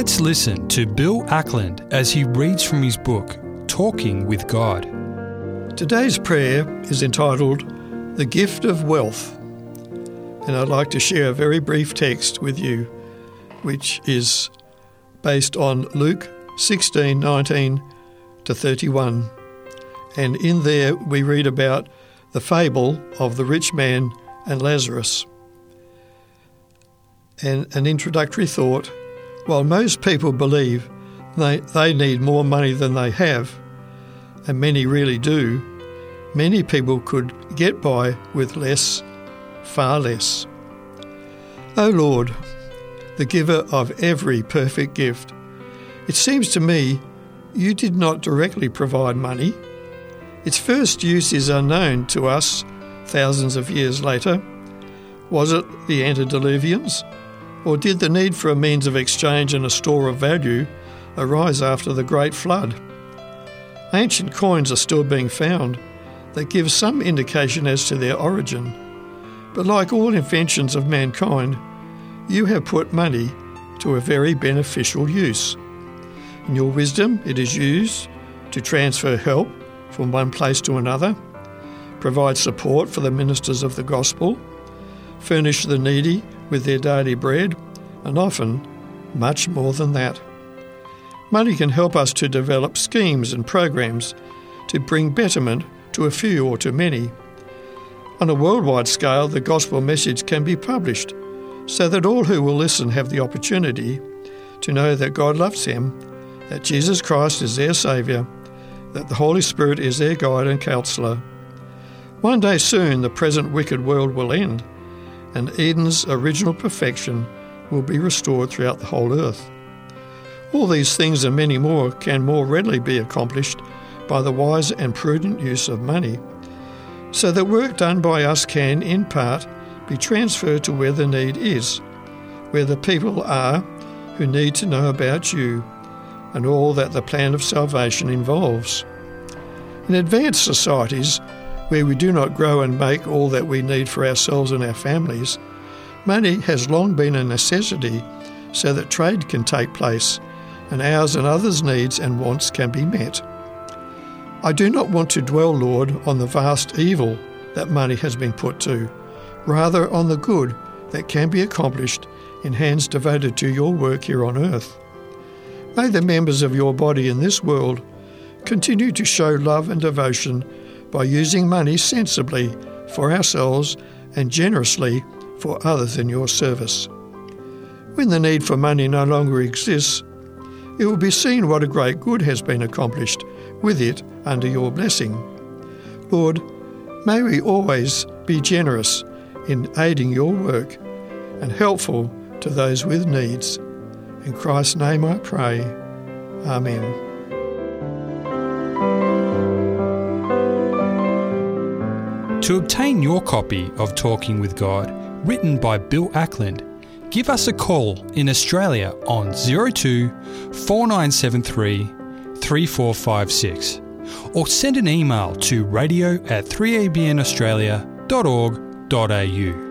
Let's listen to Bill Ackland as he reads from his book, Talking with God. Today's prayer is entitled The Gift of Wealth, and I'd like to share a very brief text with you, which is based on Luke 16 19 to 31. And in there we read about the fable of the rich man and Lazarus. And an introductory thought while most people believe they, they need more money than they have, and many really do, many people could get by with less, far less. O Lord, the giver of every perfect gift, it seems to me you did not directly provide money. Its first use is unknown to us thousands of years later. Was it the antediluvians? Or did the need for a means of exchange and a store of value arise after the Great Flood? Ancient coins are still being found that give some indication as to their origin. But like all inventions of mankind, you have put money to a very beneficial use. In your wisdom, it is used to transfer help from one place to another, provide support for the ministers of the gospel, furnish the needy with their daily bread, and often much more than that. Money can help us to develop schemes and programs to bring betterment to a few or to many. On a worldwide scale, the gospel message can be published so that all who will listen have the opportunity to know that God loves them, that Jesus Christ is their Saviour, that the Holy Spirit is their guide and counsellor. One day soon, the present wicked world will end and Eden's original perfection will be restored throughout the whole earth. All these things and many more can more readily be accomplished by the wise and prudent use of money, so that work done by us can, in part, be transferred to where the need is, where the people are who need to know about you and all that the plan of salvation involves. In advanced societies, where we do not grow and make all that we need for ourselves and our families, money has long been a necessity so that trade can take place and ours and others' needs and wants can be met. I do not want to dwell, Lord, on the vast evil that money has been put to, rather on the good that can be accomplished in hands devoted to your work here on earth. May the members of your body in this world continue to show love and devotion by using money sensibly for ourselves and generously for others in your service. When the need for money no longer exists, it will be seen what a great good has been accomplished with it under your blessing. Lord, may we always be generous in aiding your work and helpful to those with needs. In Christ's name I pray. Amen. To obtain your copy of Talking with God, written by Bill Ackland, give us a call in Australia on 02 4973 3456 or send an email to radio at 3abnaustralia.org.au.